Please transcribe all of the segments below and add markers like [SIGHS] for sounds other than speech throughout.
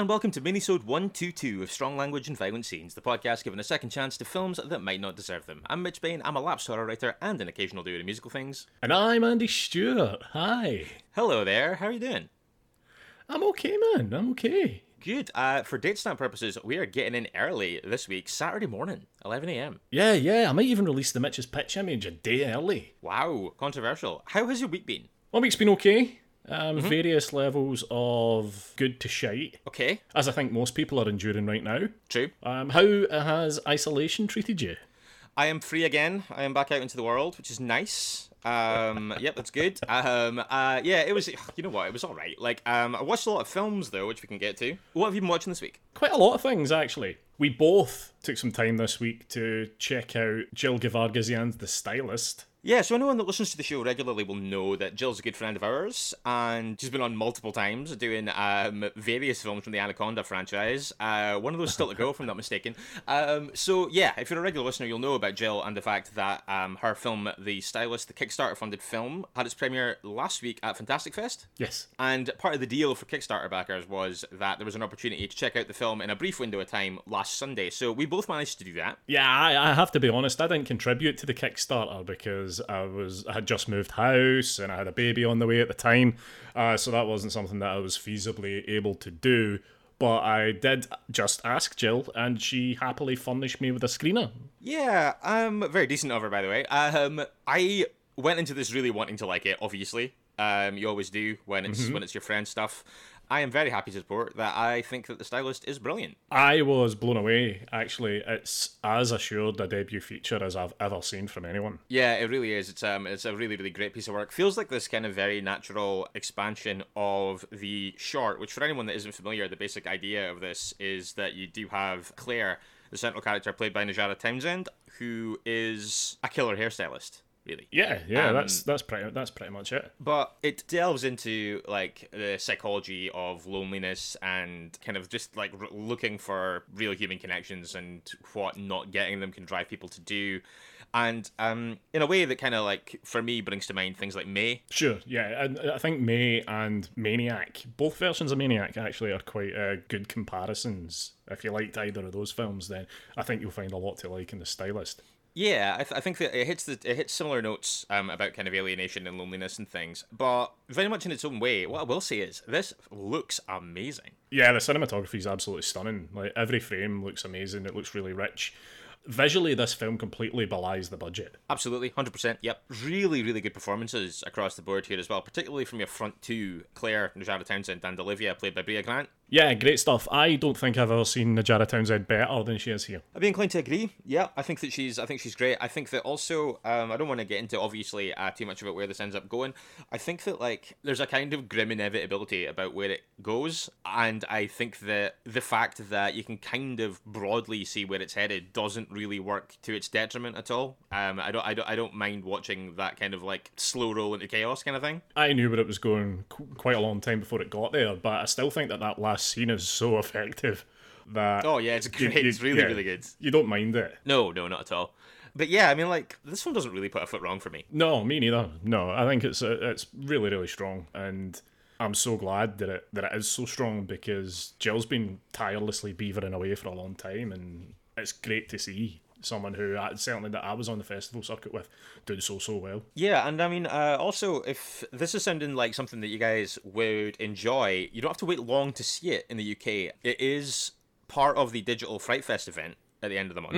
And welcome to Minisode 122 of Strong Language and Violent Scenes, the podcast giving a second chance to films that might not deserve them. I'm Mitch Bain, I'm a lapsed horror writer and an occasional doer of musical things. And I'm Andy Stewart. Hi. Hello there, how are you doing? I'm okay, man. I'm okay. Good. Uh, for date stamp purposes, we are getting in early this week, Saturday morning, 11am. Yeah, yeah. I might even release the Mitch's pitch image a day early. Wow, controversial. How has your week been? My week's been okay. Um, Various levels of good to shite, Okay, as I think most people are enduring right now. true. Um, how has isolation treated you? I am free again. I am back out into the world, which is nice. Um, [LAUGHS] yep, that's good. Um, uh, yeah, it was. [SIGHS] You know what? It was all right. Like, um, I watched a lot of films though, which we can get to. What have you been watching this week? Quite a lot of things, actually. We both took some time this week to check out Jill Gevargizian's The Stylist. Yeah, so anyone that listens to the show regularly will know that Jill's a good friend of ours, and she's been on multiple times doing um, various films from the Anaconda franchise. Uh, one of those still to go, if I'm not mistaken. Um, so yeah, if you're a regular listener, you'll know about Jill and the fact that um, her film, The Stylist, the Kickstarter-funded film, had its premiere last week at Fantastic Fest. Yes. And part of the deal for Kickstarter backers was that there was an opportunity to check out the film in a brief window of time last Sunday. So we both managed to do that. Yeah, I, I have to be honest. I didn't contribute to the Kickstarter because I was I had just moved house and I had a baby on the way at the time, uh, so that wasn't something that I was feasibly able to do. But I did just ask Jill, and she happily furnished me with a screener. Yeah, um, very decent of her, by the way. Um, I went into this really wanting to like it. Obviously, um, you always do when it's when it's your friend stuff. I am very happy to report that I think that the stylist is brilliant. I was blown away. Actually, it's as assured a debut feature as I've ever seen from anyone. Yeah, it really is. It's um, it's a really really great piece of work. Feels like this kind of very natural expansion of the short. Which, for anyone that isn't familiar, the basic idea of this is that you do have Claire, the central character played by Najarra Townsend, who is a killer hairstylist. Really. Yeah, yeah, Um, that's that's pretty that's pretty much it. but it delves into like the psychology of loneliness and kind of just like r- looking for real human connections and what not getting them can drive people to do and um in a way that kind of like for me brings to mind things like may Sure, yeah, and I think May and Maniac, both versions of Maniac actually are quite uh, good comparisons. If you liked either of those films, then I think you'll find a lot to like in The Stylist. Yeah I, th- I think that it hits the it hits similar notes um about kind of alienation and loneliness and things but very much in its own way what i will say is this looks amazing Yeah, the cinematography is absolutely stunning. Like every frame looks amazing. It looks really rich. Visually, this film completely belies the budget. Absolutely, hundred percent. Yep, really, really good performances across the board here as well. Particularly from your front two, Claire Najarra Townsend and Olivia, played by Brea Grant. Yeah, great stuff. I don't think I've ever seen Najarra Townsend better than she is here. I'd be inclined to agree. Yeah, I think that she's. I think she's great. I think that also. Um, I don't want to get into obviously uh, too much about where this ends up going. I think that like there's a kind of grim inevitability about where it goes, and I think that the fact that you can kind of broadly see where it's headed doesn't really work to its detriment at all. Um, I don't. I don't. I don't mind watching that kind of like slow roll into chaos kind of thing. I knew where it was going qu- quite a long time before it got there, but I still think that that last scene is so effective that Oh yeah, it's you- great. you- it's really yeah, really good. You don't mind it. No, no, not at all. But yeah, I mean, like this one doesn't really put a foot wrong for me. No, me neither. No, I think it's uh, it's really really strong, and I'm so glad that it that it is so strong because Jill's been tirelessly beavering away for a long time, and it's great to see someone who I, certainly that I was on the festival circuit with doing so so well. Yeah, and I mean, uh, also, if this is sounding like something that you guys would enjoy, you don't have to wait long to see it in the UK. It is part of the Digital Fright Fest event at the end of the month.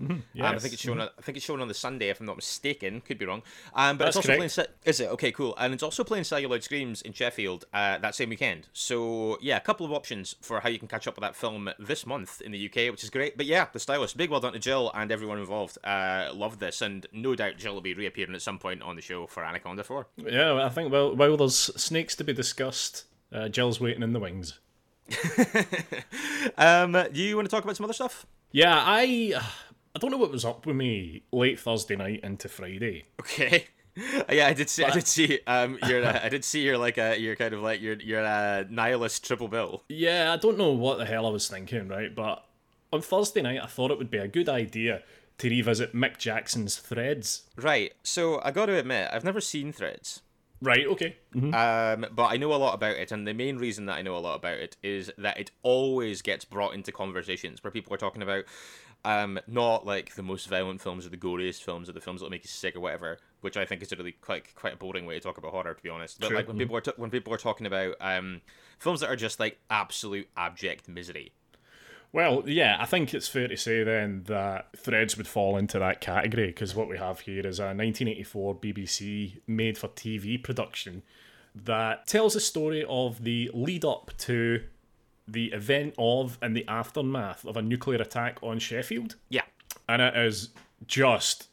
Um, I think it's shown. On, I think it's shown on the Sunday, if I'm not mistaken. Could be wrong. Um, but That's it's also correct. playing. Is it okay? Cool. And it's also playing Celluloid Screams in Sheffield uh, that same weekend. So yeah, a couple of options for how you can catch up with that film this month in the UK, which is great. But yeah, the stylist, big well done to Jill and everyone involved. Uh, loved this, and no doubt Jill will be reappearing at some point on the show for Anaconda Four. Yeah, I think while while there's snakes to be discussed, uh, Jill's waiting in the wings. [LAUGHS] Um, do you want to talk about some other stuff? Yeah, I I don't know what was up with me late Thursday night into Friday. Okay. [LAUGHS] yeah, I did see. I did see. Um, you're. Uh, I did see. You're like a. You're kind of like you're. You're a nihilist triple bill. Yeah, I don't know what the hell I was thinking, right? But on Thursday night, I thought it would be a good idea to revisit Mick Jackson's Threads. Right. So I got to admit, I've never seen Threads. Right. Okay. Mm-hmm. Um, but I know a lot about it, and the main reason that I know a lot about it is that it always gets brought into conversations where people are talking about um, not like the most violent films or the goriest films or the films that will make you sick or whatever, which I think is a really quite quite a boring way to talk about horror, to be honest. But True. like when people are t- when people are talking about um, films that are just like absolute abject misery. Well, yeah, I think it's fair to say then that Threads would fall into that category because what we have here is a 1984 BBC made for TV production that tells the story of the lead up to the event of and the aftermath of a nuclear attack on Sheffield. Yeah. And it is just.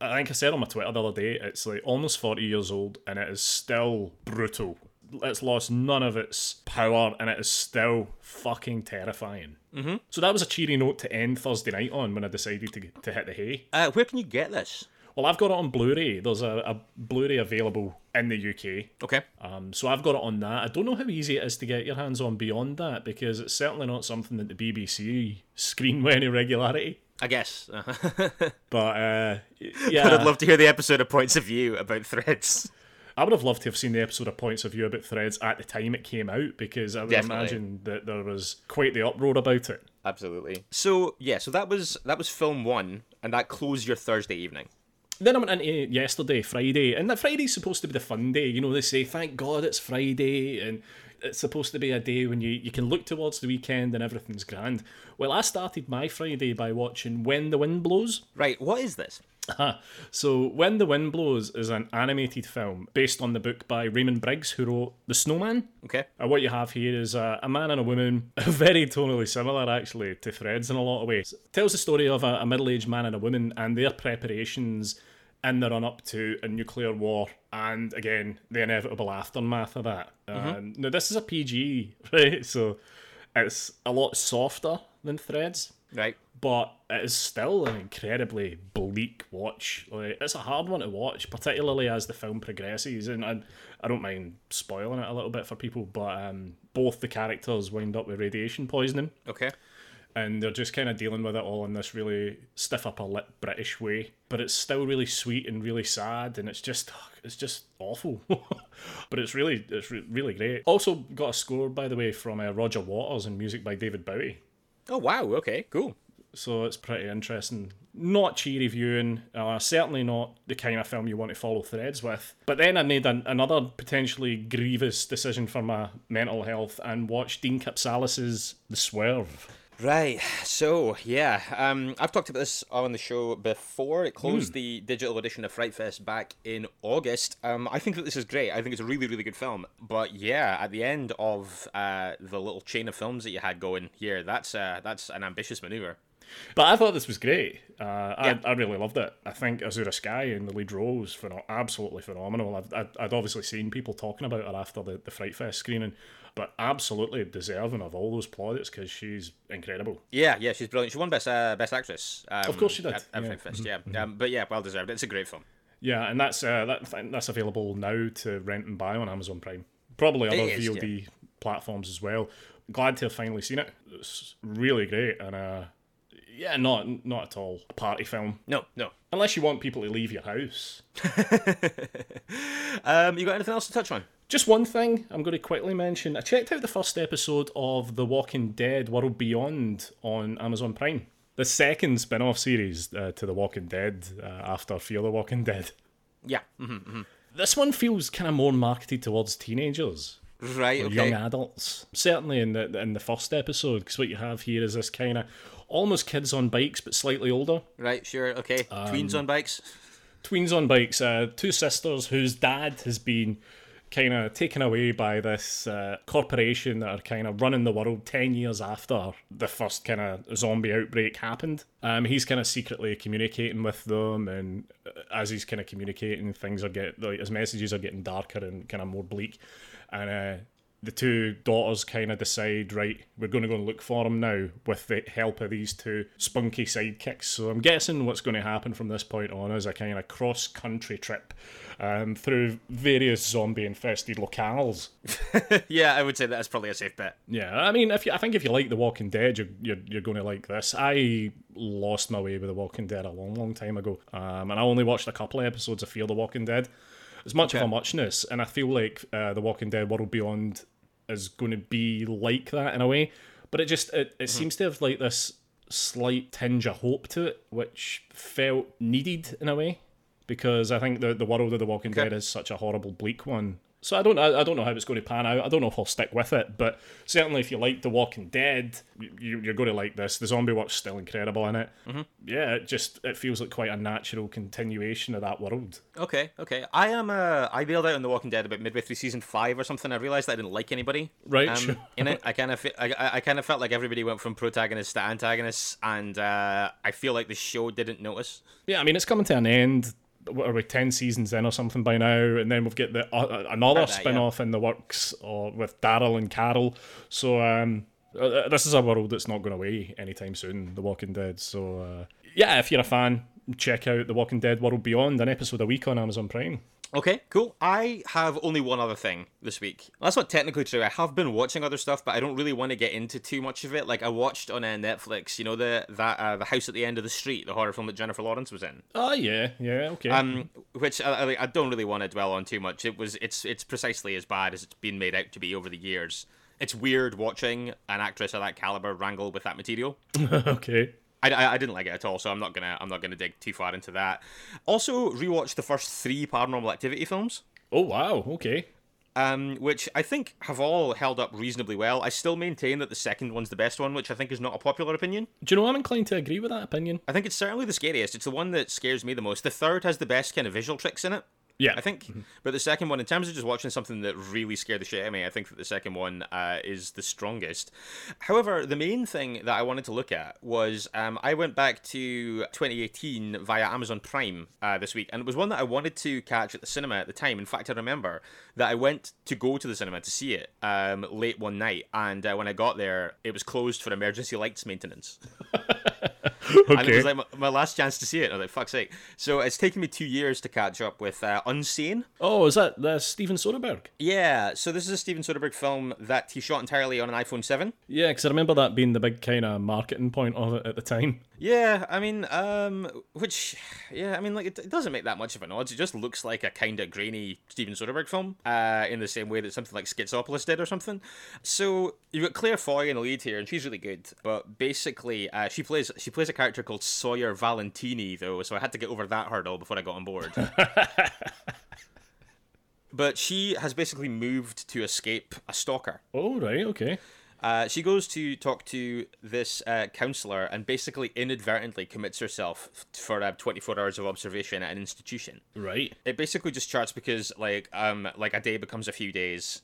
I think I said on my Twitter the other day, it's like almost 40 years old and it is still brutal. It's lost none of its power and it is still fucking terrifying. Mm-hmm. So that was a cheery note to end Thursday night on when I decided to, to hit the hay. Uh, where can you get this? Well, I've got it on Blu-ray. There's a, a Blu-ray available in the UK. Okay. Um, so I've got it on that. I don't know how easy it is to get your hands on beyond that because it's certainly not something that the BBC screen with any regularity. I guess. [LAUGHS] But uh, yeah, but I'd love to hear the episode of Points of View about Threads. I would have loved to have seen the episode of Points of View about Threads at the time it came out because I would Definitely. imagine that there was quite the uproar about it. Absolutely. So yeah, so that was that was film one, and that closed your Thursday evening. Then I went into yesterday, Friday, and that Friday's supposed to be the fun day. You know, they say, thank God it's Friday, and it's supposed to be a day when you, you can look towards the weekend and everything's grand. Well, I started my Friday by watching When the Wind Blows. Right. What is this? So, When the Wind Blows is an animated film based on the book by Raymond Briggs, who wrote The Snowman. Okay. Uh, what you have here is a, a man and a woman, [LAUGHS] very tonally similar actually to Threads in a lot of ways. tells the story of a, a middle aged man and a woman and their preparations in the run up to a nuclear war and again the inevitable aftermath of that. Um, now, this is a PG, [LAUGHS] right? So it's a lot softer than Threads Right. but it is still an incredibly bleak watch. Like, it's a hard one to watch, particularly as the film progresses. And I, I don't mind spoiling it a little bit for people, but um, both the characters wind up with radiation poisoning, Okay. and they're just kind of dealing with it all in this really stiff upper lip British way. But it's still really sweet and really sad, and it's just it's just awful. [LAUGHS] but it's really it's re- really great. Also got a score by the way from uh, Roger Waters and music by David Bowie. Oh wow. Okay. Cool. so it's pretty interesting. Not cheery viewing, uh, certainly not the kind of film you want to follow threads with. But then I made an, another potentially grievous decision for my mental health and watched Dean Kapsalis's The Swerve. Right. So yeah, um, I've talked about this on the show before. It closed the digital edition of Fright Fest back in August. Um, I think that this is great. I think it's a really, really good film. But yeah, at the end of uh, the little chain of films that you had going here, that's uh, that's an ambitious maneuver. But I thought this was great. Uh, I, I really loved it. I think Azura Skye in the lead role was absolutely phenomenal. I've, I'd, I'd obviously seen people talking about her after the, the Fright Fest screening, but absolutely deserving of all those plaudits because she's incredible. Yeah, yeah, she's brilliant. She won best uh, best actress. Um, Of course she did, At, at yeah. Fright Fest, yeah. Um, but yeah, well deserved. It's a great film. Yeah, and that's uh, that that's available now to rent and buy on Amazon Prime. Probably other is, VOD platforms as well. Glad to have finally seen it. It's really great and uh, yeah, not not at all a party film. No, no. Unless you want people to leave your house. [LAUGHS] Um, you got anything else to touch on? Just one thing I'm going to quickly mention. I checked out the first episode of The Walking Dead World Beyond on Amazon Prime. The second spin off series uh, to The Walking Dead uh, after Fear the Walking Dead. Yeah. hmm This one feels kind of more marketed towards teenagers. Right. Okay. young adults. Certainly in the in the first episode, because what you have here is this kind of almost kids on bikes, but slightly older. Right. Sure. Okay. Um, Tweens on bikes. Tweens on bikes. Uh, two sisters whose dad has been kind of taken away by this uh, corporation that are kind of running the world 10 years after the first kind of zombie outbreak happened. Um, he's kind of secretly communicating with them, and uh, as he's kind of communicating, things are getting, like, his messages are getting darker and kind of more bleak. And uh, the two daughters kind of decide, right, we're going to go and look for him now with the help of these two spunky sidekicks. So I'm guessing what's going to happen from this point on is a kind of cross country trip um, through various zombie infested locales. [LAUGHS] yeah, I would say that's probably a safe bet. Yeah, I mean, if you, I think if you like The Walking Dead, you're, you're, you're going to like this. I lost my way with The Walking Dead a long, long time ago, um, and I only watched a couple of episodes of Fear the Walking Dead. It's much Okay. of a muchness, and I feel like uh, The Walking Dead World Beyond is going to be like that in a way, but it just it, it seems to have like this slight tinge of hope to it, which felt needed in a way because I think the the world of The Walking Okay. Dead is such a horrible, bleak one. So I don't I, I don't know how it's going to pan out. I don't know if I'll stick with it, but certainly if you like The Walking Dead, you, you're going to like this. The zombie work's still incredible in it. Mm-hmm. Yeah, it just it feels like quite a natural continuation of that world. Okay, okay. I am. Uh, I bailed out on The Walking Dead about midway through season five or something. I realized that I didn't like anybody. Right, Um, sure. in it, [LAUGHS] I kind of, I, I- I kind of felt like everybody went from protagonists to antagonists, and uh, I feel like the show didn't notice. Yeah, I mean it's coming to an end. What are we ten seasons in or something by now? And then we've got the uh, another About that, spin off in the works, or with Daryl and Carol. So um, uh, this is a world that's not going away anytime soon. The Walking Dead. So uh, yeah, if you're a fan, check out The Walking Dead World Beyond, an episode a week on Amazon Prime. Okay, cool. I have only one other thing this week. That's not technically true. I have been watching other stuff, but I don't really want to get into too much of it. Like I watched on uh, Netflix, you know the that uh, the house at the end of the street, the horror film that Jennifer Lawrence was in. Oh yeah, yeah, okay. Um, which I, I, I don't really want to dwell on too much. It was it's it's precisely as bad as it's been made out to be over the years. It's weird watching an actress of that caliber wrangle with that material. [LAUGHS] okay. I, I, I didn't like it at all, so I'm not gonna I'm not gonna dig too far into that. Also, rewatched the first three Paranormal Activity films Oh wow, okay. um, which I think have all held up reasonably well. I still maintain that the second one's the best one, which I think is not a popular opinion. Do you know I'm inclined to agree with that opinion? I think it's certainly the scariest. It's the one that scares me the most. The third has the best kind of visual tricks in it. Yeah, I think, but the second one, in terms of just watching something that really scared the shit out of me, I think that the second one uh, is the strongest. However, the main thing that I wanted to look at was um, I went back to 2018 via Amazon Prime uh, this week, and it was one that I wanted to catch at the cinema at the time. In fact, I remember that I went to go to the cinema to see it um, late one night, and uh, when I got there, it was closed for emergency lights maintenance. [LAUGHS] [LAUGHS] And it was like my, my last chance to see it. I was like, fuck's sake. So it's taken me two years to catch up with uh, Unsane. oh, is that the Steven Soderbergh? Yeah, so this is a Steven Soderbergh film that he shot entirely on an iPhone 7. Yeah, because I remember that being the big kind of marketing point of it at the time. Yeah, I mean, um, which, yeah, I mean, like, it, it doesn't make that much of an odds. It just looks like a kind of grainy Steven Soderbergh film, uh, in the same way that something like Schizopolis did or something. So you've got Claire Foy in the lead here, and she's really good. But basically, uh, she plays she plays a character called Sawyer Valentini, though, so I had to get over that hurdle before I got on board. [LAUGHS] but she has basically moved to escape a stalker. Oh, right, okay. Uh, she goes to talk to this uh, counselor and basically inadvertently commits herself for uh, 24 hours of observation at an institution. Right. It basically just charts because like um like a day becomes a few days,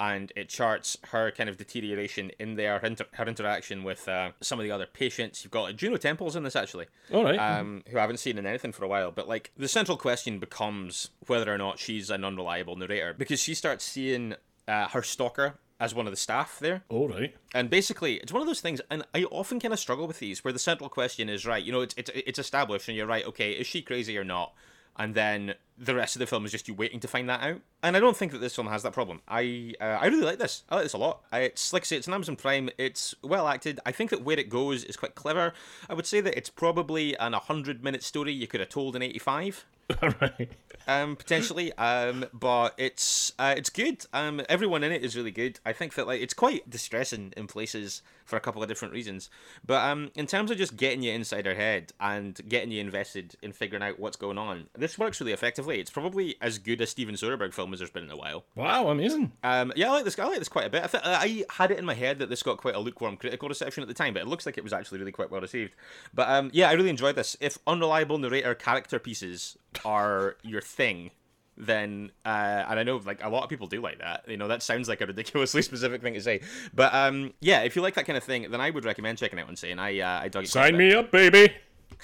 and it charts her kind of deterioration in there, her, inter- her interaction with uh, some of the other patients. You've got Juno Temple's in this actually All right. um, who I haven't seen in anything for a while. But like the central question becomes whether or not she's an unreliable narrator because she starts seeing uh, her stalker as one of the staff there. All right. And basically, it's one of those things, and I often kind of struggle with these, where the central question is right. You know, it's it's it's established, and you're right. Okay, is she crazy or not? And then the rest of the film is just you waiting to find that out. And I don't think that this film has that problem. I uh, I really like this. I like this a lot. I, it's like I say, it's an Amazon Prime. It's well acted. I think that where it goes is quite clever. I would say that it's probably an 100 minute story you could have told in 85 All [LAUGHS] right. um, potentially. Um, but it's uh, it's good. Um, everyone in it is really good. I think that like it's quite distressing in places for a couple of different reasons. But um, in terms of just getting you inside her head and getting you invested in figuring out what's going on, this works really effectively. It's probably as good a Steven Soderbergh film as there's been in a while. Wow, amazing. Um, yeah, I like this. I like this quite a bit. I, th- I had it in my head that this got quite a lukewarm critical reception at the time, but it looks like it was actually really quite well received. But um, yeah, I really enjoyed this. If unreliable narrator character pieces are your thing, then uh, and I know like a lot of people do like that. You know, that sounds like a ridiculously [LAUGHS] specific thing to say, but um, yeah, if you like that kind of thing, then I would recommend checking out Unsane. I uh, I dug it. Sign me up, baby.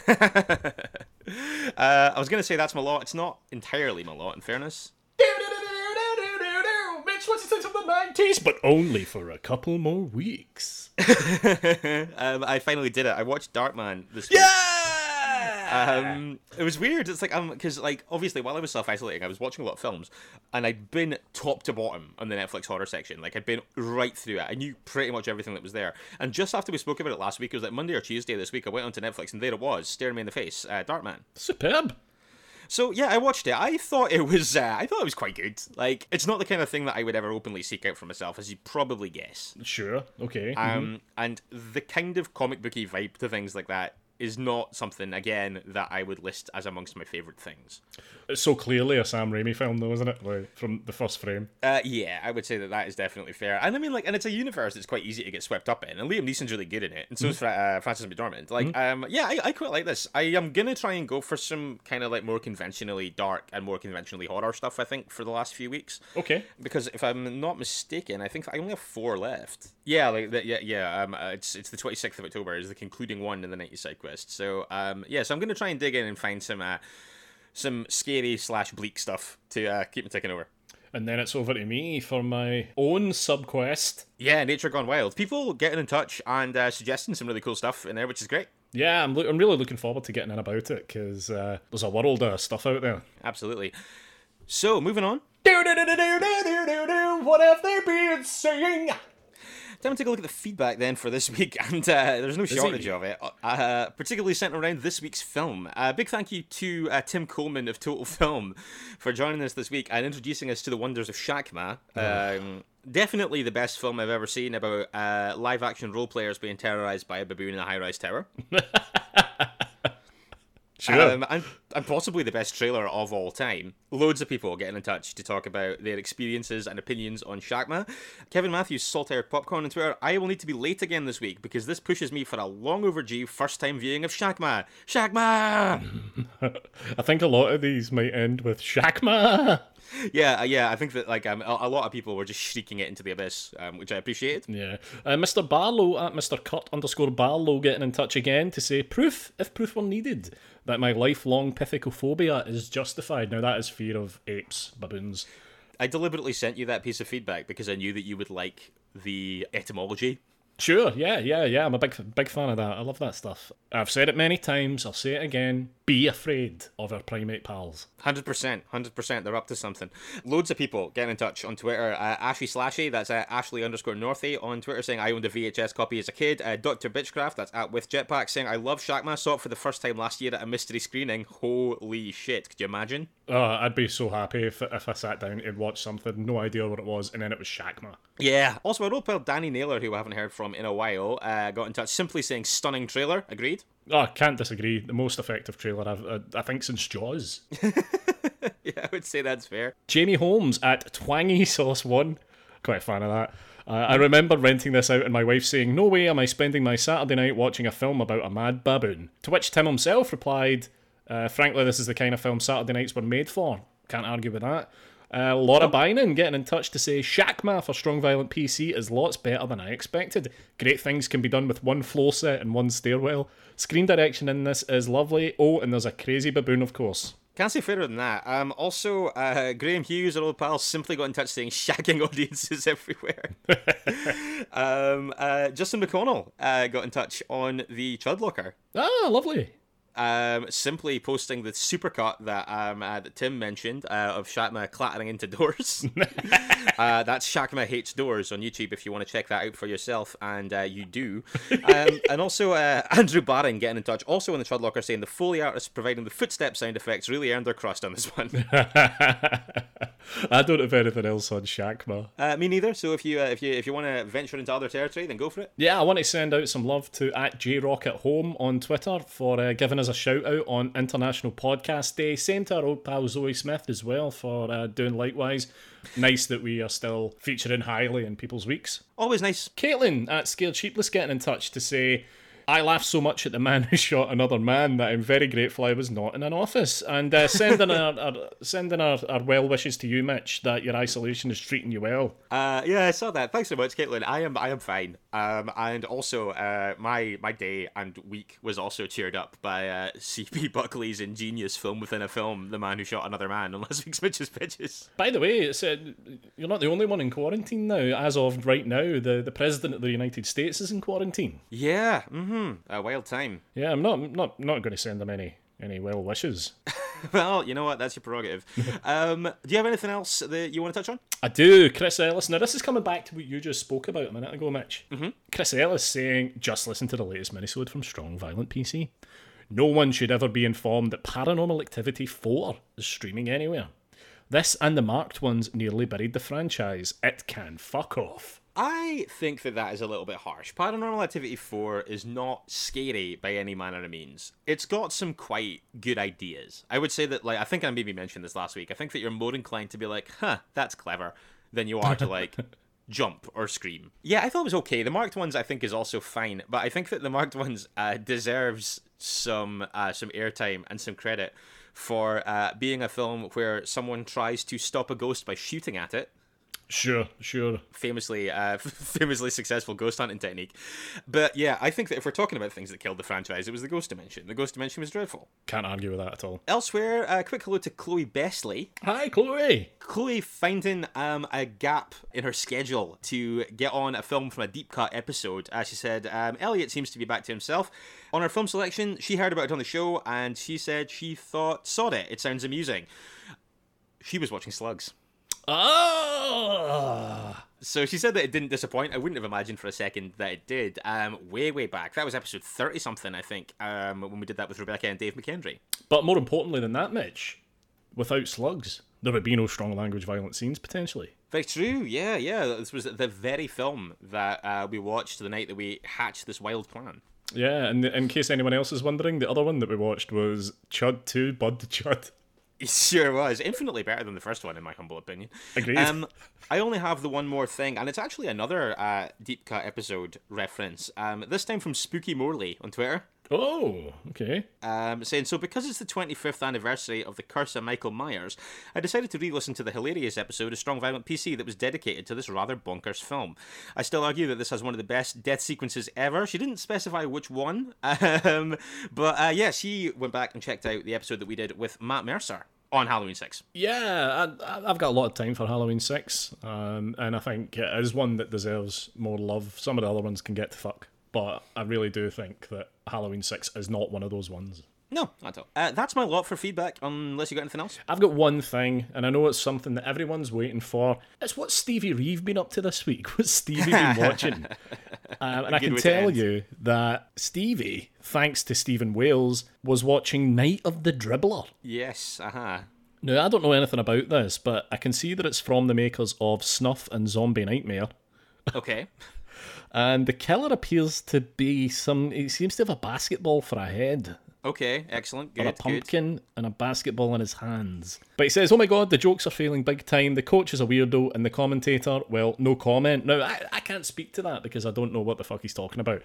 [LAUGHS] Uh, I was gonna say that's my lot. It's not entirely my lot, in fairness. [LAUGHS] it's what's it from the nineties, but only for a couple more weeks. um, I finally did it. I watched Darkman this week. Yeah. Um, it was weird. It's like um, because like obviously while I was self isolating, I was watching a lot of films, and I'd been top to bottom on the Netflix horror section. Like I'd been right through it. I knew pretty much everything that was there. And just after we spoke about it last week, it was like Monday or Tuesday this week. I went onto Netflix, and there it was, staring me in the face. Uh, Darkman. Superb. So yeah, I watched it. I thought it was. Uh, I thought it was quite good. Like it's not the kind of thing that I would ever openly seek out for myself, as you probably guess. Sure. Okay. Um, and the kind of comic booky vibe to things like that is not something again that I would list as amongst my favorite things. It's so clearly a Sam Raimi film, though, isn't it? Like from the first frame. Uh, yeah, I would say that that is definitely fair. And I mean, like, and it's a universe that's quite easy to get swept up in. And Liam Neeson's really good in it, and so is Fra- uh, Frances McDormand. Like, um, yeah, I, I quite like this. I am gonna try and go for some kind of like more conventionally dark and more conventionally horror stuff. I think for the last few weeks. Okay. because if I'm not mistaken, I think I only have four left. Yeah, like the, yeah, yeah. Um, uh, it's it's the 26th of October is the concluding one in the 90 side quest. So um, yeah, so I'm gonna try and dig in and find some uh, some scary slash bleak stuff to uh, keep me ticking over. And then it's over to me for my own sub quest. Yeah, Nature Gone Wild. People getting in touch and uh, suggesting some really cool stuff in there, which is great. Yeah, I'm, lo- I'm really looking forward to getting in about it because uh, there's a world of stuff out there. Absolutely. So moving on. Do do do. What have they been saying? Time to take a look at the feedback then for this [LAUGHS] week, and uh, there's no shortage of it, uh, particularly centered around this week's film. Uh, big thank you to uh, Tim Coleman of Total [LAUGHS] Film for joining us this week and introducing us to the wonders of Shakma. Um, definitely the best film I've ever seen about uh, live action role players being terrorized by a baboon in a high rise tower. [LAUGHS] Sure. Um, and, and possibly the best trailer of all time. Loads of people getting in touch to talk about their experiences and opinions on Shakma. Kevin Matthews, Salt Air Popcorn on Twitter. I will need to be late again this week because this pushes me for a long overdue first time viewing of Shakma. Shakma! [LAUGHS] I think a lot of these might end with Shakma. Yeah, uh, yeah, I think that like um, a, a lot of people were just shrieking it into the abyss, um, which I appreciated. Yeah. Uh, Mr. Barlow at Mr. Kurt underscore Barlow getting in touch again to say proof, if proof were needed, that my lifelong pithecophobia is justified. Now that is fear of apes, baboons. I deliberately sent you that piece of feedback because I knew that you would like the etymology Sure, yeah, yeah, yeah. I'm a big, big fan of that. I love that stuff. I've said it many times. I'll say it again. Be afraid of our primate pals. Hundred percent, hundred percent. They're up to something. Loads of people getting in touch on Twitter. Uh, Ashley Slashy, that's uh, Ashley underscore Northy on Twitter, saying I owned a VHS copy as a kid. Uh, Doctor Bitchcraft, that's at with Jetpack, saying I love Shakma. Saw it for the first time last year at a mystery screening. Holy shit! Could you imagine? Oh, I'd be so happy if, if I sat down and watched something, no idea what it was, and then it was Shakma. Yeah. Also, a role player Danny Naylor, who I haven't heard from in a while, uh, got in touch simply saying stunning trailer. Agreed. Oh, I can't disagree. The most effective trailer I've, uh, I think since Jaws. [LAUGHS] yeah, I would say that's fair. Jamie Holmes at Twangy Sauce One. Quite a fan of that. Uh, I remember renting this out and my wife saying, No way am I spending my Saturday night watching a film about a mad baboon. To which Tim himself replied, uh, Frankly, this is the kind of film Saturday nights were made for. Can't argue with that. Uh, Laura Bynan getting in touch to say Shakma for Strong Violent PC is lots better than I expected. Great things can be done with one floor set and one stairwell. Screen direction in this is lovely. Oh, and there's a crazy baboon, of course. Can't say fairer than that. Um, also, uh, Graham Hughes, our old pal, simply got in touch saying shagging [LAUGHS] audiences everywhere. [LAUGHS] um, uh, Justin McConnell uh, got in touch on the Chud Locker. Ah, lovely. Um, simply posting the supercut that um, uh, that Tim mentioned uh, of Shakma clattering into doors. [LAUGHS] uh, that's Shakma hates doors on YouTube if you want to check that out for yourself, and uh, you do. Um, [LAUGHS] and also uh, Andrew Barring getting in touch, also in the Chud Locker, saying the Foley artists providing the footstep sound effects really earned their crust on this one. [LAUGHS] I don't have anything else on Shakma. Uh, me neither. So if you uh, if you if you want to venture into other territory, then go for it. Yeah, I want to send out some love to at JRock at home on Twitter for uh, giving us a shout out on International Podcast Day. Same to our old pal Zoe Smith as well for uh, doing likewise. Nice that we are still featuring highly in people's weeks. Always nice. Caitlin at Scared Sheepless getting in touch to say. I laughed so much at the man [LAUGHS] who shot another man that I'm very grateful I was not in an office. And uh, sending our, our sending our, our well wishes to you, Mitch, that your isolation is treating you well. Uh, yeah, I saw that. Thanks so much, Caitlin. I am I am fine. Um, and also uh, my my day and week was also cheered up by uh, C.P. [LAUGHS] Buckley's ingenious film within a film, The Man Who Shot Another Man, on last week's Mitch's Pitches. By the way, it's, uh, you're not the only one in quarantine now. As of right now, the, the president of the United States is in quarantine. Yeah, mm-hmm. A wild time. Yeah, I'm not not not going to send them any any well wishes. [LAUGHS] well, you know what? That's your prerogative. [LAUGHS] um, do you have anything else that you want to touch on? I do. Chris Ellis. Now, this is coming back to what you just spoke about a minute ago, Mitch. Mm-hmm. Chris Ellis saying, just listen to the latest minisode from Strong Violent PC. No one should ever be informed that Paranormal Activity 4 is streaming anywhere. This and the marked ones nearly buried the franchise. It can fuck off. I think that that is a little bit harsh. Paranormal Activity 4 is not scary by any manner of means. It's got some quite good ideas. I would say that, like, I think I maybe mentioned this last week. I think that you're more inclined to be like, huh, that's clever, than you are to, like, [LAUGHS] jump or scream. Yeah, I thought it was okay. The marked ones I think is also fine, but I think that the marked ones uh, deserves some uh, some airtime and some credit for uh, being a film where someone tries to stop a ghost by shooting at it Sure, sure. famously uh, [LAUGHS] famously successful ghost hunting technique. But yeah, I think that if we're talking about things that killed the franchise, it was the Ghost Dimension. The Ghost Dimension was dreadful. Can't argue with that at all. Elsewhere, a quick hello to Chloe Besley. Hi, Chloe. Chloe finding um, a gap in her schedule to get on a film from a deep cut episode. As she said, um, Elliot seems to be back to himself. On her film selection, she heard about it on the show and she said she thought, sawed it, it sounds amusing. She was watching Slugs. Ah. So she said that it didn't disappoint. I wouldn't have imagined for a second that it did. Um, way, way back. That was episode 30 something, I think, um, when we did that with Rebecca and Dave McKendry. But more importantly than that, Mitch, without slugs, there would be no strong language violent scenes potentially. Very true. Yeah, yeah. This was the very film that uh, we watched the night that we hatched this wild plan. Yeah, and in case anyone else is wondering, the other one that we watched was Chud 2, Bud the Chud. [LAUGHS] It sure was. Infinitely better than the first one, in my humble opinion. Agreed. Um, I only have the one more thing, and it's actually another uh, deep cut episode reference. Um, this time from Spooky Morley on Twitter. Oh, okay. Um, saying, so because it's the 25th anniversary of the curse of Michael Myers, I decided to re listen to the hilarious episode of Strong Violent PC that was dedicated to this rather bonkers film. I still argue that this has one of the best death sequences ever. She didn't specify which one, [LAUGHS] um, but uh, yeah, she went back and checked out the episode that we did with Matt Mercer on Halloween 6. Yeah, I, I've got a lot of time for Halloween 6, um, and I think it is one that deserves more love. Some of the other ones can get to fuck, but I really do think that Halloween 6 is not one of those ones. No, not at all. Uh, that's my lot for feedback, unless you got anything else. I've got one thing, and I know it's something that everyone's waiting for. It's what Stevie Reeve been up to this week. [LAUGHS] What's Stevie been [LAUGHS] watching? um, and I can tell you that Stevie, thanks to Stephen Wales, was watching Night of the Dribbler. Yes, uh huh. Now, I don't know anything about this, but I can see that it's from the makers of Snuff and Zombie Nightmare. Okay. [LAUGHS] And the killer appears to be some. He seems to have a basketball for a head, Okay, excellent. Good, or a good. pumpkin, and a basketball in his hands. But he says, "Oh my god, the jokes are failing big time. The coach is a weirdo, and the commentator, well, no comment." Now, I, I can't speak to that because I don't know what the fuck he's talking about.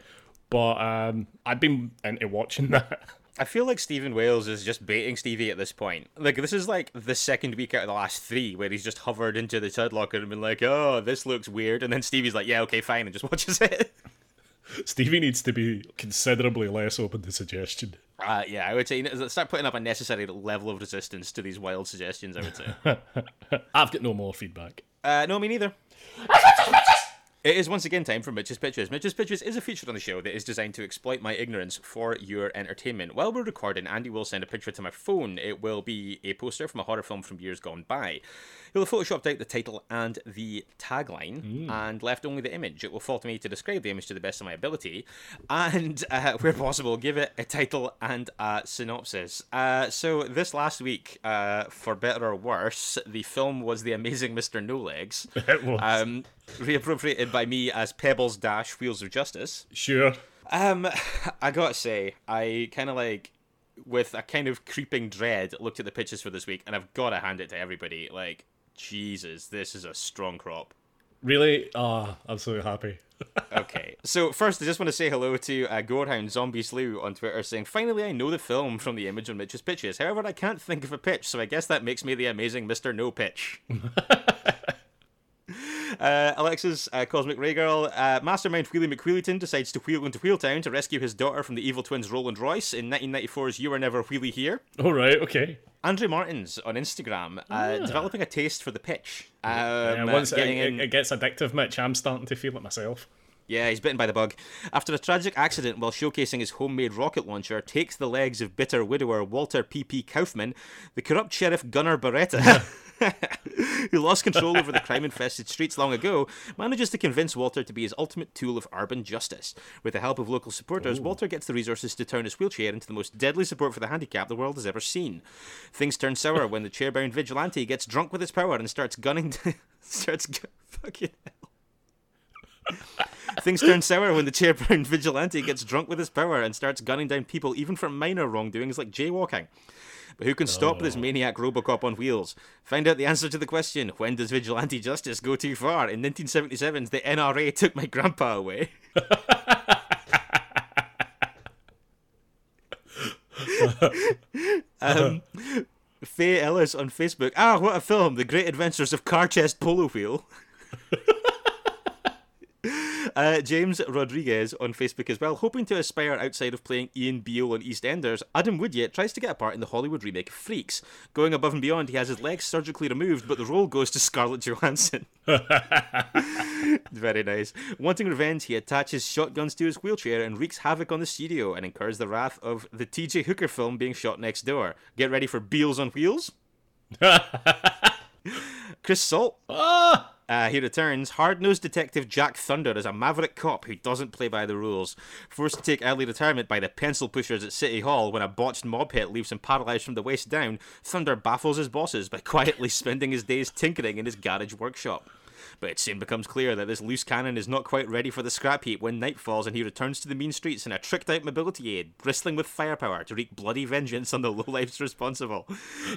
But um, I've been into watching [LAUGHS] that. I feel like Stephen Wales is just baiting Stevie at this point. Like, this is like the second week out of the last three where he's just hovered into the Chud Locker and been like, oh, this looks weird. And then Stevie's like, yeah, okay, fine, and just [LAUGHS] watches it. Stevie needs to be considerably less open to suggestion. Uh, yeah, I would say start putting up a necessary level of resistance to these wild suggestions, I would say. [LAUGHS] I've got no more feedback. Uh, no, me neither. [LAUGHS] It is once again time for Mitch's Pitches. Mitch's Pitches is a feature on the show that is designed to exploit my ignorance for your entertainment. While we're recording, Andy will send a picture to my phone. It will be a poster from a horror film from years gone by. He'll have photoshopped out the title and the tagline and left only the image. It will fall to me to describe the image to the best of my ability and, uh, [LAUGHS] where possible, give it a title and a synopsis. Uh, so, this last week, uh, for better or worse, the film was The Amazing Mr. No Legs [LAUGHS] It was. um, reappropriated by me as Pebbles Dash Wheels of Justice. sure. Um, [LAUGHS] I gotta say, I kind of like, with a kind of creeping dread, looked at the pitches for this week, and I've gotta hand it to everybody. Like, Jesus, this is a strong crop. Really? Ah, I'm so happy. [LAUGHS] okay, so first, I just want to say hello to uh, Gorehound Zombie Slew on Twitter saying, Finally, I know the film from the image on Mitch's pitches. However, I can't think of a pitch, so I guess that makes me the amazing Mr. No Pitch. [LAUGHS] Uh, Alexis, uh, Cosmic Ray Girl, uh, Mastermind Wheelie McWheelieton decides to wheel into Wheeltown to rescue his daughter from the evil twins Roland Royce in 1994's You Were Never Wheelie Here. All right, okay. Andrew Martins on Instagram, uh, Ah. developing a taste for the pitch. Um, Yeah, uh, once it, getting it, it gets addictive, Mitch, I'm starting to feel it myself. Yeah, he's bitten by the bug. After a tragic accident while showcasing his homemade rocket launcher takes the legs of bitter widower Walter P.P. Kaufman, the corrupt sheriff Gunnar Beretta, [LAUGHS] who lost control over the crime infested streets long ago, manages to convince Walter to be his ultimate tool of urban justice. With the help of local supporters, Walter gets the resources to turn his wheelchair into the most deadly support for the handicapped the world has ever seen. Things turn sour when the chair-bound vigilante gets drunk with his power and starts gunning. [LAUGHS] starts. Fucking hell. Things turn sour when the chair-bound [LAUGHS] vigilante gets drunk with his power and starts gunning down people even for minor wrongdoings like jaywalking. But who can stop this maniac Robocop on wheels? Find out the answer to the question: When does vigilante justice go too far? In 1977, the NRA [LAUGHS] took my grandpa away. [LAUGHS] um, Faye Ellis on Facebook. Ah, what a film! The Great Adventures of Car Chest Polo Wheel. Uh, James Rodriguez on Facebook as well, hoping to aspire outside of playing Ian Beale on EastEnders. Adam Woodyatt tries to get a part in the Hollywood remake of Freaks. Going above and beyond, he has his legs surgically removed, but the role goes to Scarlett Johansson. [LAUGHS] Very nice. Wanting revenge, he attaches shotguns to his wheelchair and wreaks havoc on the studio and incurs the wrath of the TJ Hooker film being shot next door. Get ready for Beals on Wheels. [LAUGHS] Chris Salt. Ah! Uh, he returns. Hard nosed detective Jack Thunder is a maverick cop who doesn't play by the rules. Forced to take early retirement by the pencil pushers at City Hall when a botched mob hit leaves him paralysed from the waist down, Thunder baffles his bosses by [LAUGHS] quietly spending his days tinkering in his garage workshop. But it soon becomes clear that this loose cannon is not quite ready for the scrap heap when night falls and he returns to the mean streets in a tricked out mobility aid, bristling with firepower to wreak bloody vengeance on the [LAUGHS] lowlifes responsible.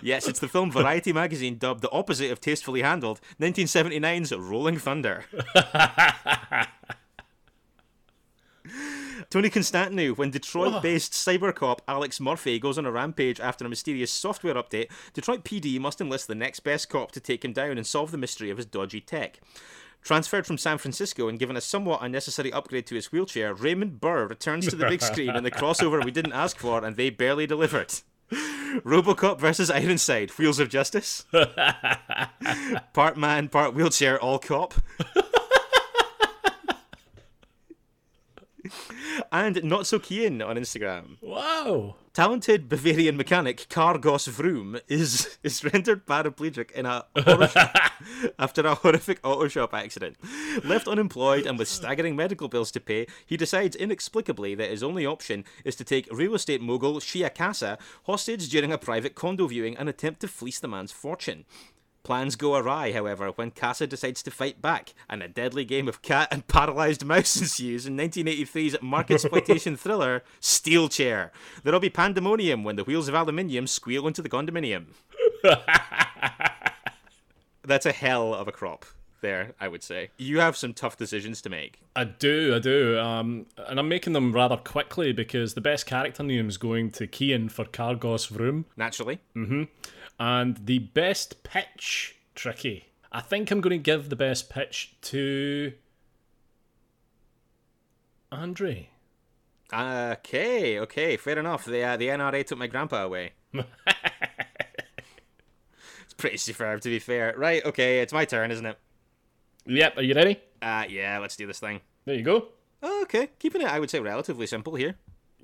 Yes, it's the film Variety magazine dubbed the opposite of Tastefully Handled, 1979's Rolling Thunder. [LAUGHS] Tony Constantino, when Detroit based cybercop Alex Murphy goes on a rampage after a mysterious software update, Detroit PD must enlist the next best cop to take him down and solve the mystery of his dodgy tech. Transferred from San Francisco and given a somewhat unnecessary upgrade to his wheelchair, Raymond Burr returns to the big [LAUGHS] screen in the crossover we didn't ask for and they barely delivered. [LAUGHS] Robocop versus Ironside, Wheels of Justice. [LAUGHS] part man, part wheelchair, all cop. And not so keen on Instagram. Wow! Talented Bavarian mechanic Cargos Vroom is is rendered paraplegic in a [LAUGHS] after a horrific auto shop accident. Left unemployed and with staggering medical bills to pay, he decides inexplicably that his only option is to take real estate mogul Shia Casa hostage during a private condo viewing and attempt to fleece the man's fortune. Plans go awry, however, when Casa decides to fight back, and a deadly game of cat and paralysed mouse [LAUGHS] ensues in 1983's market exploitation thriller Steel Chair. There'll be pandemonium when the wheels of aluminium squeal into the condominium. [LAUGHS] That's a hell of a crop there, I would say. You have some tough decisions to make. I do, I do. Um, and I'm making them rather quickly because the best character name is going to Kian for Cargos Vroom. Naturally. And the best pitch, tricky. I think I'm going to give the best pitch to Andre. Okay, okay, fair enough. The uh, the NRA took my grandpa away. [LAUGHS] it's pretty superb, to be fair. Right, okay, it's my turn, isn't it? Yep, are you ready? Uh, yeah, let's do this thing. There you go. Okay, keeping it, I would say, relatively simple here.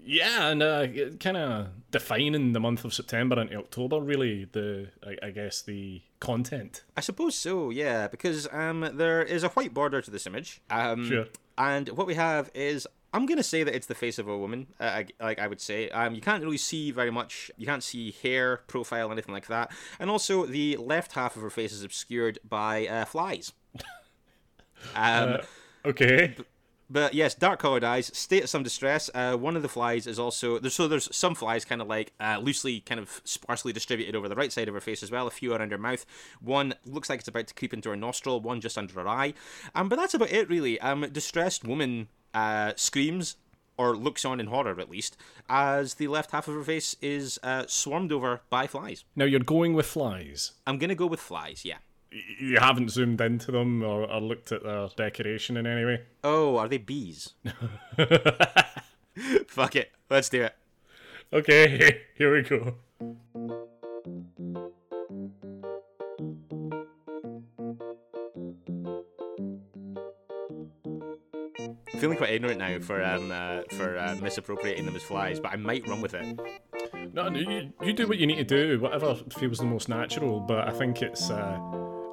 Yeah, and uh, kind of defining the month of September into October, really, the I, I guess the content. I suppose so, yeah, because um, there is a white border to this image. Um, Sure. And what we have is, I'm gonna say that it's the face of a woman. Uh, I- like I would say, um, you can't really see very much. You can't see hair, profile, anything like that. And also, the left half of her face is obscured by uh, flies. [LAUGHS] Um, Okay. But yes, dark colored eyes, state of some distress. Uh, one of the flies is also there's so there's some flies kind of like uh, loosely, kind of sparsely distributed over the right side of her face as well. A few around her mouth. One looks like it's about to creep into her nostril. One just under her eye. Um, but that's about it really. Um, distressed woman uh, screams or looks on in horror at least as the left half of her face is uh, swarmed over by flies. Now you're going with flies. I'm gonna go with flies. Yeah. You haven't zoomed into them or, or looked at their decoration in any way. Oh, are they bees? [LAUGHS] [LAUGHS] Fuck it. Let's do it. Okay, [LAUGHS] here we go. Feeling quite ignorant now for um uh, for uh, misappropriating them as flies, but I might run with it. No, you, you do what you need to do, whatever feels the most natural. But I think it's uh,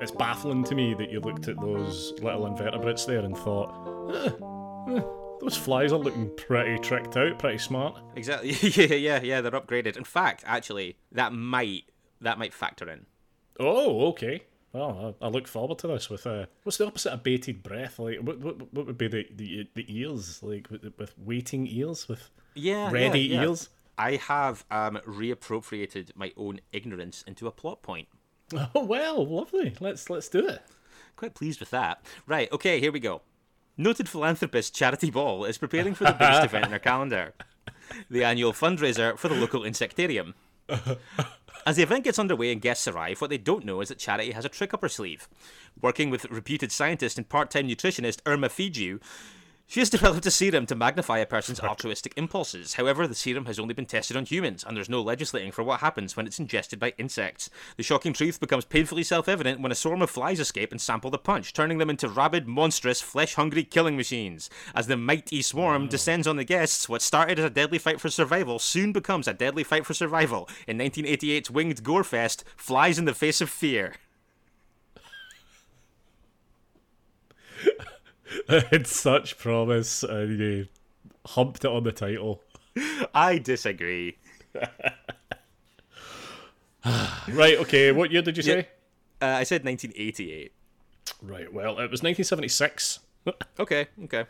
it's baffling to me that you looked at those little invertebrates there and thought, eh, eh, those flies are looking pretty tricked out, pretty smart. Exactly. [LAUGHS] yeah, yeah, yeah. They're upgraded. In fact, actually, that might that might factor in. Oh, okay. Well, I, I look forward to this. With uh, what's the opposite of bated breath? Like, what what, what would be the, the the ears? Like with, with waiting ears, with Yeah. ready yeah, yeah. ears. I have um reappropriated my own ignorance into a plot point. [LAUGHS] Oh well, lovely. Let's let's do it. Quite pleased with that. Right, okay, here we go. Noted philanthropist Charity Ball is preparing for the biggest [LAUGHS] event in her calendar the annual fundraiser for the local insectarium. As the event gets underway and guests arrive, what they don't know is that Charity has a trick up her sleeve. Working with reputed scientist and part time nutritionist Irma Fiju, she has [LAUGHS] developed a serum to magnify a person's altruistic impulses. However, the serum has only been tested on humans, and there's no legislating for what happens when it's ingested by insects. The shocking truth becomes painfully self evident when a swarm of flies escape and sample the punch, turning them into rabid, monstrous, flesh hungry killing machines. As the mighty swarm mm. descends on the guests, what started as a deadly fight for survival soon becomes a deadly fight for survival. In 1988's Winged Gore Fest, Flies in the Face of Fear. [LAUGHS] it's such promise, and you humped it on the title. I disagree. [SIGHS] Right. Okay. What year did you say? Uh, I said 1988. Right. Well, it was 1976, [LAUGHS] Okay, okay.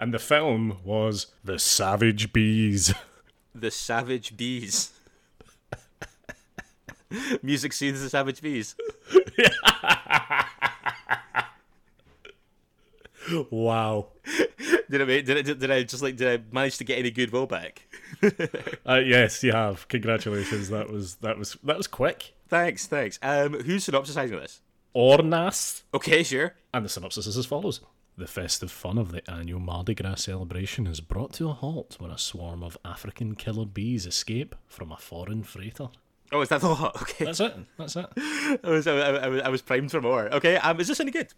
and the film was The Savage Bees. [LAUGHS] The Savage Bees. Music soothes the Savage Bees. Wow. Did I did I did I just like did I manage to get any goodwill back? [LAUGHS] Uh, yes, you have. Congratulations. That was that was that was quick. thanks, thanks. Um, who's synopsisizing this? Ornas. Okay, sure. And the synopsis is as follows. The festive fun of the annual Mardi Gras celebration is brought to a halt when a swarm of African killer bees escape from a foreign freighter. Oh, is that the lot? [LAUGHS] Okay, That's it. That's it. [LAUGHS] I was, I, I, was- I was primed for more. Okay, um, is this any good?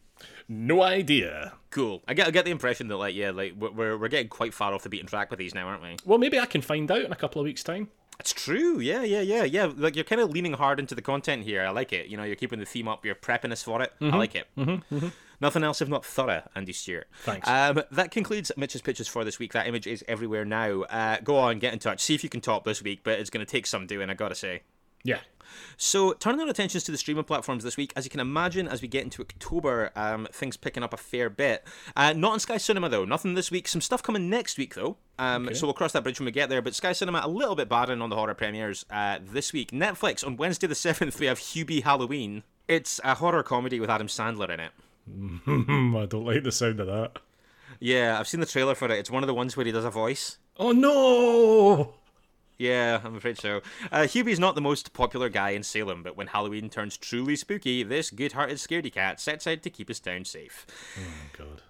No idea. Cool. I get I get the impression that like yeah, like we're- we're getting quite far off the beaten track with these now, aren't we? Well, maybe I can find out in a couple of weeks' time. It's true. Yeah, yeah, yeah, yeah. Like you're kind of leaning hard into the content here. I like it. You know, you're keeping the theme up. You're prepping us for it. I like it. Mm-hmm, Nothing else if not thorough, Andy Stewart. Thanks. Um, that concludes Mitch's pitches for this week. That image is everywhere now. Uh, go on, get in touch. See if you can top this week, but it's going to take some doing. I gotta say. Yeah. So, turning our attentions to the streaming platforms this week, as you can imagine, as we get into October, um, things picking up a fair bit. Uh, not on Sky Cinema, though. Nothing this week. Some stuff coming next week, though. Um, So, we'll cross that bridge when we get there. But Sky Cinema, a little bit barren on the horror premieres uh, this week. Netflix, on Wednesday the 7th, we have Hubie Halloween. It's a horror comedy with Adam Sandler in it. [LAUGHS] I don't like the sound of that. Yeah, I've seen the trailer for it. It's one of the ones where he does a voice. Oh no! Yeah, I'm afraid so. Uh, Hubie's not the most popular guy in Salem, but when Halloween turns truly spooky, this good-hearted scaredy cat sets out to keep his town safe. Oh god.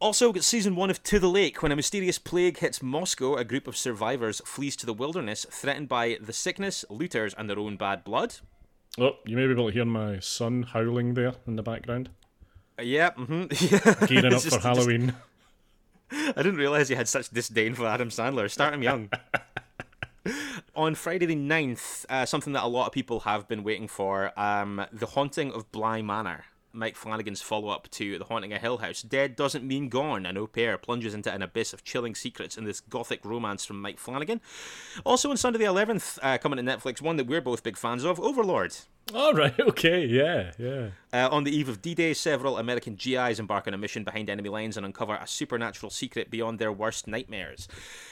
Also, got season one of To the Lake. When a mysterious plague hits Moscow, a group of survivors flees to the wilderness, threatened by the sickness, looters, and their own bad blood. Oh, you may be able to hear my son howling there in the background. Uh, yeah, mm-hmm. [LAUGHS] Gearing up It's for just- Halloween. [LAUGHS] I didn't realize you had such disdain for Adam Sandler. Start him young. [LAUGHS] On Friday the 9th, uh, something that a lot of people have been waiting for um, The Haunting of Bly Manor. Mike Flanagan's follow up to The Haunting of Hill House. Dead doesn't mean gone. An au pair plunges into an abyss of chilling secrets in this gothic romance from Mike Flanagan. Also on Sunday the 11th, uh, coming to Netflix, one that we're both big fans of Overlord. All right. [LAUGHS] Okay. Yeah. Yeah. Uh, on the eve of D-Day, several American GIs embark on a mission behind enemy lines and uncover a supernatural secret beyond their worst nightmares.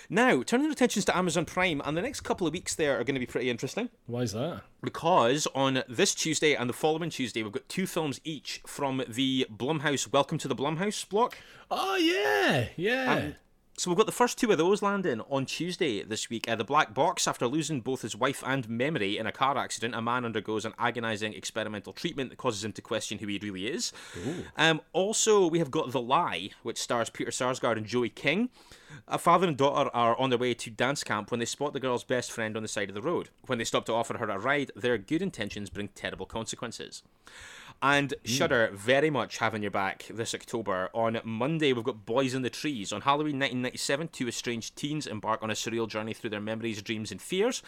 Now, turning our attentions to Amazon Prime, and the next couple of weeks there are going to be pretty interesting. Why is that? Because on this Tuesday and the following Tuesday, we've got two films each from the Blumhouse Welcome to the Blumhouse block. Oh yeah. Yeah. Um, so we've got the first two of those landing on Tuesday this week. Uh, the Black Box, after losing both his wife and memory in a car accident, a man undergoes an agonising experimental treatment that causes him to question who he really is. Um, also, we have got The Lie, which stars Peter Sarsgaard and Joey King. A father and daughter are on their way to dance camp when they spot the girl's best friend on the side of the road. When they stop to offer her a ride, their good intentions bring terrible consequences. And Shudder very much having your back this October. On Monday, we've got Boys in the Trees. On Halloween 1997, two estranged teens embark on a surreal journey through their memories, dreams, and fears.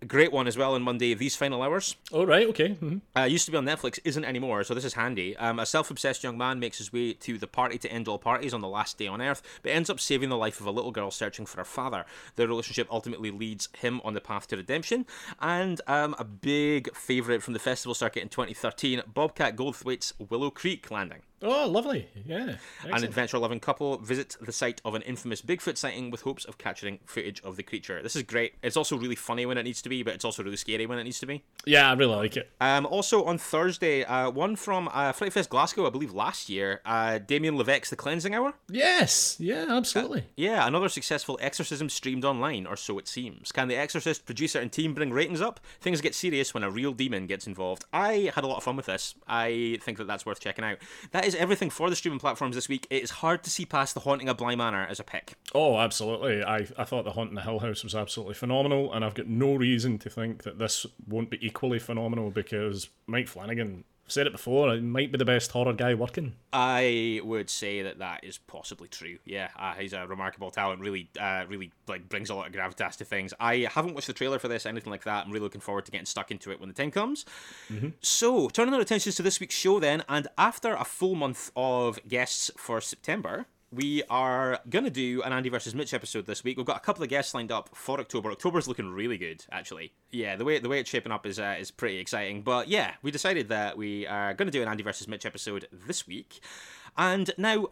A great one as well on Monday, These Final Hours. All right. Okay. hmm Uh, used to be on Netflix, isn't anymore, so this is handy. Um, a self obsessed young man makes his way to the party to end all parties on the last day on Earth, but ends up saving the life of a little girl searching for her father. Their relationship ultimately leads him on the path to redemption. And um, a big favourite from the festival circuit in 2013, Bobcat Goldthwait's Willow Creek Landing. Oh, lovely. Yeah. An adventure loving couple visit the site of an infamous Bigfoot sighting with hopes of capturing footage of the creature. This is great. It's also really funny when it needs to be, but it's also really scary when it needs to be. Yeah, I really like it. Um, also on Thursday, uh, one from uh, Fright Fest Glasgow, I believe last year, uh, Damien LeVeck's The Cleansing Hour. Yes. Yeah. Absolutely. Yeah, another successful exorcism streamed online, or so it seems. Can the Exorcist producer and team bring ratings up? Things get serious when a real demon gets involved. I had a lot of fun with this. I think that that's worth checking out. That is everything for the streaming platforms this week. It is hard to see past The Haunting of Bly Manor as a pick. Oh, absolutely. I, I thought The Hunt in the Hill House was absolutely phenomenal, and I've got no reason to think that this won't be equally phenomenal because Mike Flanagan, I've said it before, he might be the best horror guy working. I would say that that is possibly true. Yeah, uh, he's a remarkable talent. Really, uh, really like brings a lot of gravitas to things. I haven't watched the trailer for this, anything like that. I'm really looking forward to getting stuck into it when the time comes. So, turning our attentions to this week's show then, and after a full month of guests for September. We are going to do an Andy versus Mitch episode this week. We've got a couple of guests lined up for October. October's looking really good, actually. Yeah, the way the way it's shaping up is uh, is pretty exciting. But yeah, we decided that we are going to do an Andy versus Mitch episode this week. And now,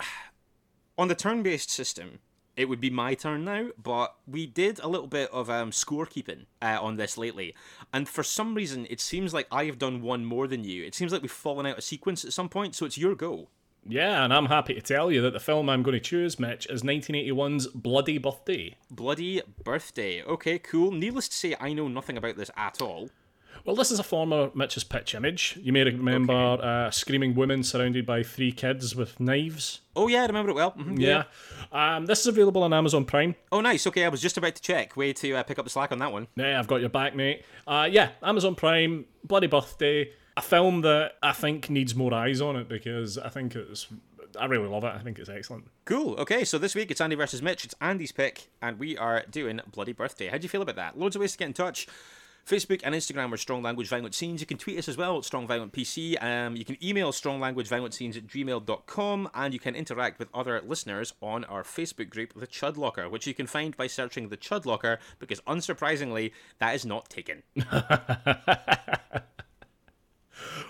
[SIGHS] on the turn-based system, it would be my turn now, but we did a little bit of um, scorekeeping uh, on this lately, and for some reason, it seems like I have done one more than you. It seems like we've fallen out of sequence at some point, so it's your go. Yeah, and I'm happy to tell you that the film I'm going to choose, Mitch, is 1981's Bloody Birthday. Bloody birthday. Okay, cool. Needless to say, I know nothing about this at all. Well, this is a former Mitch's pitch image. You may remember uh, a screaming woman surrounded by three kids with knives. Oh yeah, I remember it well. Mhm, Yeah. Um, this is available on Amazon Prime. Oh nice. Okay, I was just about to check. Way to uh, pick up the slack on that one. Yeah, I've got your back, mate. Uh, yeah, Amazon Prime, Bloody Birthday. A film that I think needs more eyes on it because I think it's. I really love it. I think it's excellent. Cool. Okay, so this week it's Andy versus Mitch. It's Andy's pick, and we are doing Bloody Birthday. How do you feel about that? Loads of ways to get in touch. Facebook and Instagram are Strong Language Violent Scenes. You can tweet us as well at Strong Violent PC. Um, you can email stronglanguageviolent at gmail.com and you can interact with other listeners on our Facebook group, The Chud Locker, which you can find by searching The Chud Locker because, unsurprisingly, that is not taken. [LAUGHS]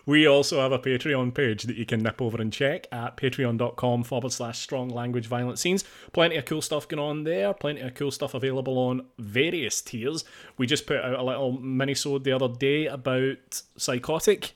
We also have a Patreon page that you can nip over and check at patreon.com forward slash strong language violent scenes. Plenty of cool stuff going on there, plenty of cool stuff available on various tiers. We just put out a little mini-sode the other day about Psychotic.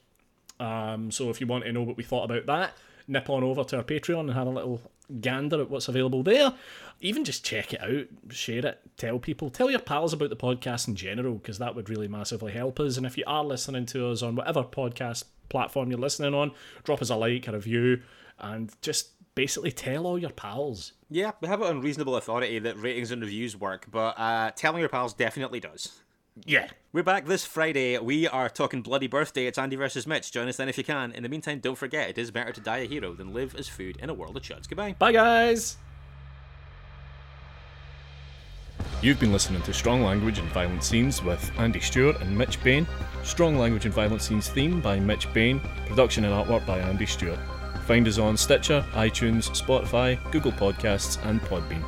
Um, so if you want to know what we thought about that, nip on over to our Patreon and have a little gander at what's available there. Even just check it out, share it, tell people, tell your pals about the podcast in general, because that would really massively help us. And if you are listening to us on whatever podcast platform you're listening on, drop us a like, a review, and just basically tell all your pals. Yeah, we have it on reasonable authority that ratings and reviews work, but uh, telling your pals definitely does. Yeah. We're back this Friday. We are talking Bloody Birthday. It's Andy versus Mitch. Join us then if you can. In the meantime, don't forget it is better to die a hero than live as food in a world of chuds. Goodbye. Bye, guys. You've been listening to Strong Language and Violent Scenes with Andy Stewart and Mitch Bain. Strong Language and Violent Scenes theme by Mitch Bain. Production and artwork by Andy Stewart. Find us on Stitcher, iTunes, Spotify, Google Podcasts, and Podbean.